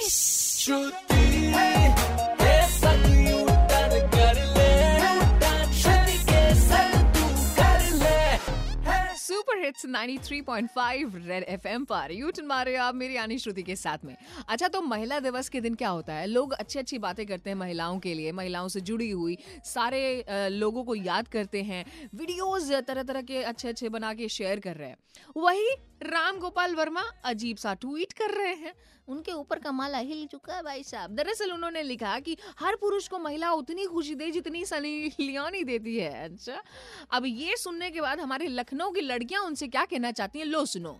श्रुति ये hits 93.5 red FM पर। U-turn मारे आप, मेरी यानी श्रुति के साथ में। अच्छा तो महिला दिवस के दिन क्या होता है? लोग अच्छी अच्छी बातें करते हैं महिलाओं के लिए, महिलाओं से जुड़ी हुई, सारे लोगों को याद करते हैं, वीडियोस तरह तरह के अच्छे अच्छे बना के शेयर कर रहे हैं। वही राम गोपाल वर्मा अजीब सा ट्वीट कर रहे हैं। उनके ऊपर कमाल हिल चुका है भाई साहब। दरअसल उन्होंने लिखा कि हर पुरुष को महिला उतनी खुशी दे जितनी सनी लियोनी देती है। अच्छा अब ये सुनने के बाद हमारे लखनऊ की लड़कियाँ उनसे क्या कहना चाहती है? लो सुनो।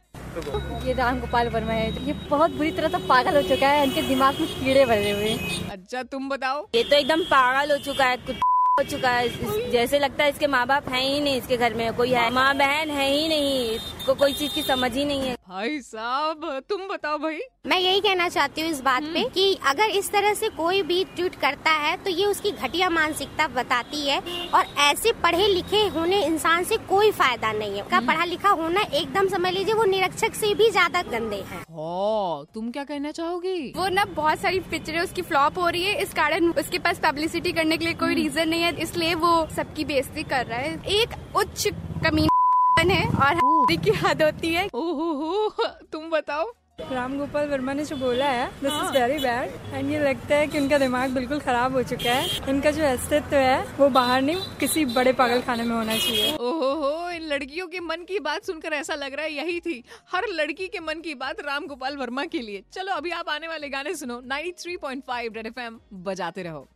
ये राम गोपाल वर्मा है। ये बहुत बुरी तरह से पागल हो चुका है। इनके दिमाग में कीड़े भरे हुए अच्छा तुम बताओ। ये तो एकदम पागल हो चुका है कुछ हो चुका है। जैसे लगता है इसके माँ बाप है ही नहीं इसके घर में। कोई है माँ बहन है ही नहीं। इसको कोई चीज़ की समझ ही नहीं है। भाई साहब तुम बताओ भाई। मैं यही कहना चाहती हूँ इस बात पे कि अगर इस तरह से कोई भी ट्वीट करता है तो ये उसकी घटिया मानसिकता बताती है और ऐसे पढ़े लिखे होने इंसान से कोई फ़ायदा नहीं है। का पढ़ा लिखा होना एकदम समझ लीजिए वो निरक्षक से भी ज़्यादा गंदे है। हो तुम क्या कहना चाहोगी? वो ना बहुत सारी पिक्चरें उसकी फ्लॉप हो रही है इस कारण उसके पास पब्लिसिटी करने के लिए कोई रीजन नहीं है इसलिए वो सबकी बेइज्जती कर रहा है। एक उच्च कमीन है और हद की हद होती है। ओहो हो तुम बताओ। राम गोपाल वर्मा ने जो बोला है this is very bad and ये लगता है कि उनका दिमाग बिल्कुल खराब हो चुका है। इनका जो अस्तित्व है वो बाहर नहीं किसी बड़े पागल खाने में होना चाहिए। ओहो हो इन लड़कियों के मन की बात सुनकर ऐसा लग रहा है यही थी। हर लड़की के मन की बात राम गोपाल वर्मा के लिए। चलो अभी आप आने वाले गाने सुनो। 93.5 रेड एफएम बजाते रहो।